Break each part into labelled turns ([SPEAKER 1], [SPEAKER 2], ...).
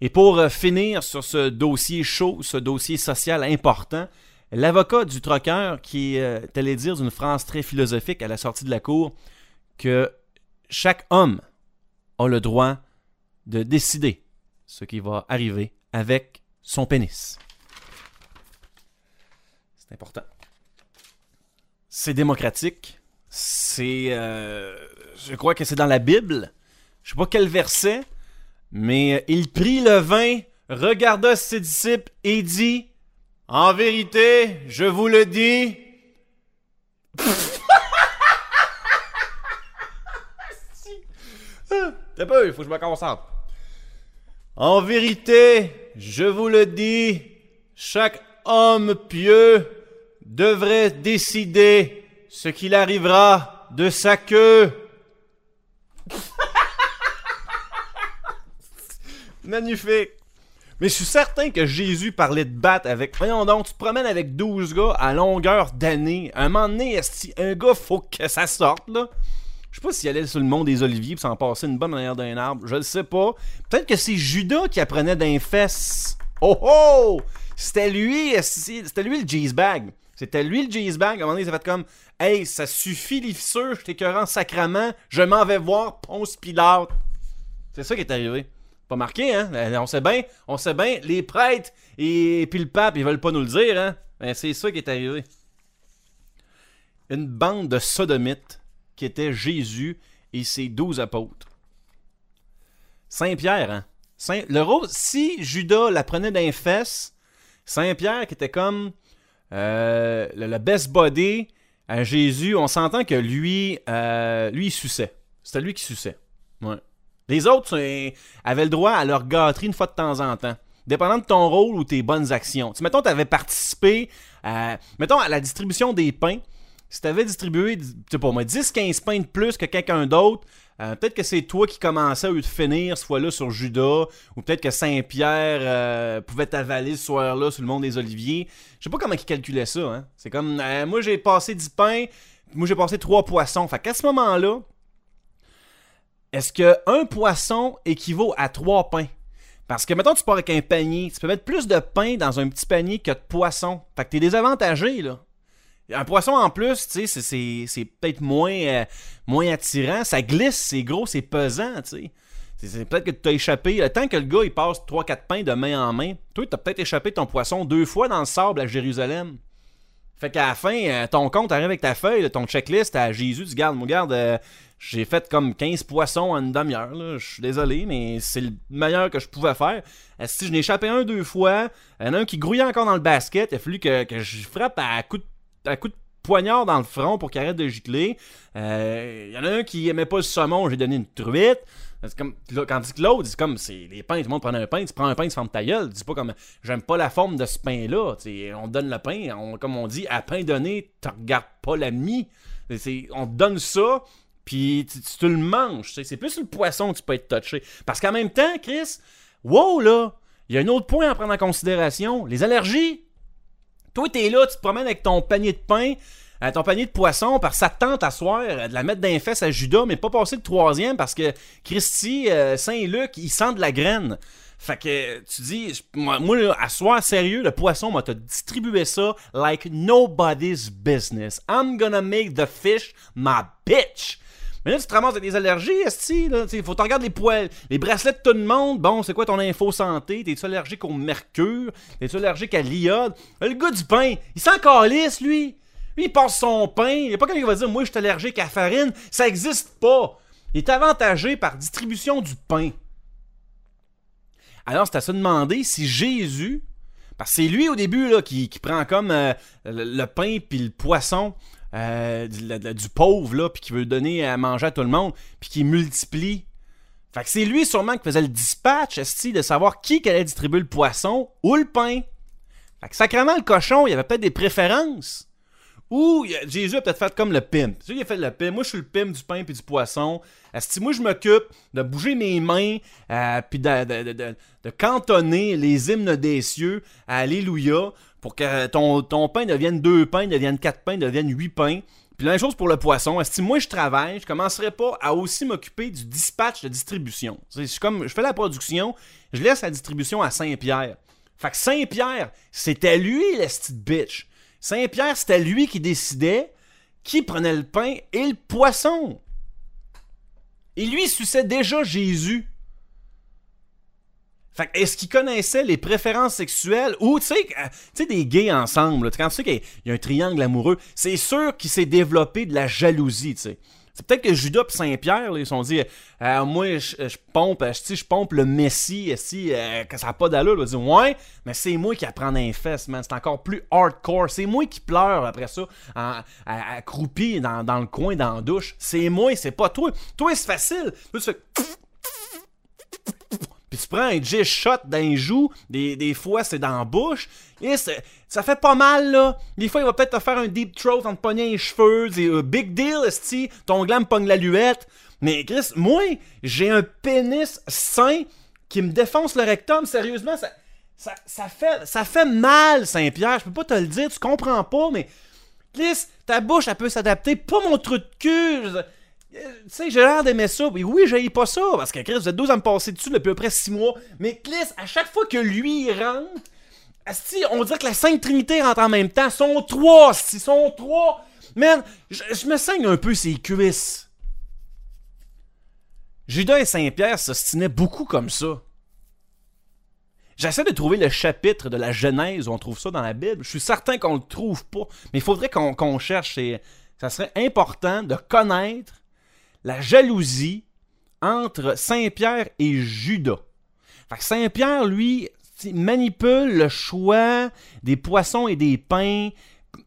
[SPEAKER 1] Et pour euh, finir sur ce dossier chaud, ce dossier social important, l'avocat du troqueur qui euh, allait dire d'une phrase très philosophique à la sortie de la cour que chaque homme a le droit de décider ce qui va arriver avec son pénis. C'est important. C'est démocratique. C'est. euh, je crois que c'est dans la Bible. Je sais pas quel verset, mais euh, il prit le vin, regarda ses disciples et dit En vérité, je vous le dis. T'as pas, il faut que je me concentre. En vérité, je vous le dis, chaque homme pieux devrait décider ce qu'il arrivera de sa queue. Magnifique. Mais je suis certain que Jésus parlait de battre avec. Voyons donc, tu te promènes avec 12 gars à longueur d'année. Un moment donné, un gars, faut que ça sorte, là? Je sais pas s'il allait sur le mont des Oliviers pour s'en passer une bonne manière d'un arbre. Je le sais pas. Peut-être que c'est Judas qui apprenait d'un fesses. Oh oh! C'était lui, c'était lui le cheese bag. C'était lui le cheese bag. À un moment donné, il s'est fait comme Hey, ça suffit les fissures, je t'écœurant sacrament, je m'en vais voir Ponce Pilate. C'est ça qui est arrivé. Pas marqué, hein? Euh, On sait bien, on sait bien, les prêtres et puis le pape, ils veulent pas nous le dire, hein? Ben, c'est ça qui est arrivé. Une bande de sodomites qui était Jésus et ses douze apôtres. Saint-Pierre, hein? Saint... Le rose, si Judas la prenait d'un fesse, Saint-Pierre qui était comme euh, le, le best body à Jésus, on s'entend que lui, euh, lui, il suçait. C'était lui qui suçait. Ouais. Les autres avaient le droit à leur gâterie une fois de temps en temps. Dépendant de ton rôle ou tes bonnes actions. Tu, mettons, tu avais participé à, mettons, à la distribution des pains. Si tu avais distribué, je sais pas moi, 10-15 pains de plus que quelqu'un d'autre, euh, peut-être que c'est toi qui commençais lieu de finir ce fois-là sur Judas, ou peut-être que Saint-Pierre euh, pouvait t'avaler ce soir-là sur le mont des Oliviers. Je sais pas comment ils calculaient ça. Hein. C'est comme, euh, moi j'ai passé 10 pains, moi j'ai passé 3 poissons. Fait qu'à ce moment-là, est-ce que un poisson équivaut à 3 pains? Parce que, mettons, tu pars avec un panier, tu peux mettre plus de pain dans un petit panier que de poissons. Fait que t'es désavantagé, là. Un poisson en plus, tu sais, c'est- peut-être moins, euh, moins attirant. Ça glisse, c'est gros, c'est pesant, tu sais. C'est Peut-être que tu as échappé. Le temps que le gars il passe 3-4 pains de main en main, toi, tu as peut-être échappé ton poisson deux fois dans le sable à Jérusalem. Fait qu'à la fin, euh, ton compte arrive avec ta feuille, ton checklist à Jésus, tu gardes, moi, garde, euh, j'ai fait comme 15 poissons en une demi-heure. Je suis désolé, mais c'est le meilleur que je pouvais faire. Euh, Si je n'ai échappé un, deux fois, il y en a un qui grouillait encore dans le basket, il a fallu que, que je frappe à coup de, poignard dans le front pour qu'il arrête de gicler. Il y en a un qui aimait pas le saumon, j'ai donné une truite. C'est comme, là, tandis que l'autre, c'est comme, c'est les pains, tout le monde prend un pain, tu prends un pain, tu fermes ta gueule. Dis pas comme, j'aime pas la forme de ce pain-là. Tu On donne le pain, comme on dit, à pain donné, tu regardes pas la mie. C'est- On te donne ça, puis tu, tu le manges. tu. C'est plus le poisson que tu peux être touché. Parce qu'en même temps, Chris, wow, là, il y a un autre point à prendre en considération. Les allergies. Toi, t'es là, tu te promènes avec ton panier de pain, euh, ton panier de poisson, ça te tente à soir euh, de la mettre d'un fesse à Judas, mais pas passer le troisième parce que Christy, euh, Saint-Luc, il sent de la graine. Fait que tu dis, moi, à soir, sérieux, le poisson m'a distribué ça like nobody's business. I'm gonna make the fish my bitch. Mais là, tu te ramasses avec des allergies, esti, là. Faut que regardes les poils, les bracelets de tout le monde. Bon, c'est quoi ton info santé? T'es-tu allergique au mercure? T'es-tu allergique à l'iode? Le gars du pain, il s'en calisse, lui. Il passe son pain. Il n'y a pas quelqu'un qui va dire, moi, je suis allergique à la farine. Ça existe pas. Il est avantagé par distribution du pain. Alors, c'est à se demander si Jésus, parce que c'est lui au début là, qui, prend comme euh, le, pain puis le poisson euh, du, pauvre, là, puis qui veut donner à manger à tout le monde, puis qui multiplie. Fait c'est lui sûrement qui faisait le dispatch, de savoir qui qui allait distribuer le poisson ou le pain. Fait que sacrément, le cochon, il avait peut-être des préférences. Ou Jésus a peut-être fait comme le pimp. Sais, il a fait le pimp. Moi, je suis le pimp du pain puis du poisson. Esti, moi, je m'occupe de bouger mes mains euh, puis de, cantonner les hymnes des cieux Alléluia pour que ton, ton pain devienne deux pains, devienne quatre pains, devienne huit pains. Puis la même chose pour le poisson. Si moi je travaille, je commencerai pas à aussi m'occuper du dispatch de distribution. C'est comme je fais la production, je laisse la distribution à Saint-Pierre. Fait que Saint-Pierre, c'était lui le petite bitch. Saint-Pierre, c'était lui qui décidait qui prenait le pain et le poisson. Et lui, suçait déjà Jésus. Fait est-ce qu'il connaissait les préférences sexuelles ou, tu sais, des gays ensemble, quand tu sais qu'il y a un triangle amoureux, c'est sûr qu'il s'est développé de la jalousie, tu sais. C'est peut-être que Judas et Saint-Pierre, ils se sont dit euh, Moi, je, pompe, je, pompe le Messie, si, euh, que ça n'a pas d'allure. Ils dire Ouais, mais c'est moi qui apprends un fesse, man. C'est encore plus hardcore. C'est moi qui pleure après ça, accroupi dans, le coin, dans la douche. C'est moi, c'est pas toi. Toi, c'est facile. Tu prends un G-shot dans les joues, des, des fois c'est dans la bouche, et ça fait pas mal là. Des fois il va peut-être te faire un deep throat en te pognant les cheveux, c'est un big deal, esti, ton gland me pogne la luette. Mais Chris, moi, j'ai un pénis sain qui me défonce le rectum, sérieusement, ça, ça, fait, ça fait mal, Saint-Pierre, je peux pas te le dire, tu comprends pas, mais Chris, ta bouche, elle peut s'adapter, pas mon truc de cul. Tu sais, j'ai l'air d'aimer ça. Et oui, j'ai pas ça. Parce que Chris, vous êtes 12 à me passer dessus depuis à peu près 6 mois. Mais Chris, à chaque fois que lui rentre, on dirait que la Sainte Trinité rentre en même temps. Sont trois, si sont trois. Man, je me saigne un peu ses cuisses. Judas et Saint-Pierre s'ostinaient beaucoup comme ça. J'essaie de trouver le chapitre de la Genèse où on trouve ça dans la Bible. Je suis certain qu'on le trouve pas, mais il faudrait qu'on cherche. ça serait important de connaître la jalousie entre Saint-Pierre et Judas. Saint-Pierre, lui, manipule le choix des poissons et des pains.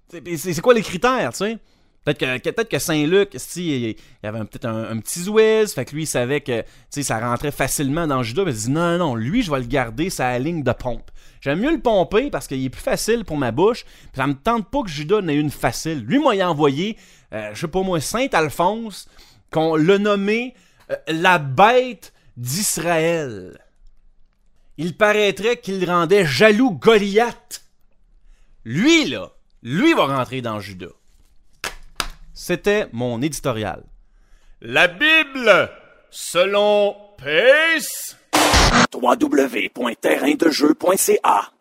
[SPEAKER 1] C'est quoi les critères, tu sais? Peut-être que, peut que Saint-Luc, il y avait peut-être un, petit Zouiz, fait que lui, il savait que ça rentrait facilement dans Judas, mais il dit non, non, lui, je vais le garder, sa ligne de pompe. J'aime mieux le pomper parce qu'il est plus facile pour ma bouche, puis ça me tente pas que Judas n'ait une facile. Lui, moi, il envoyé, euh, je sais pas moi, Saint-Alphonse, qu'on l'a nommé euh, la bête d'Israël. Il paraîtrait qu'il rendait jaloux Goliath. Lui, là, lui va rentrer dans Judas. C'était mon éditorial. La Bible, selon Pace. www.terraindejeu.ca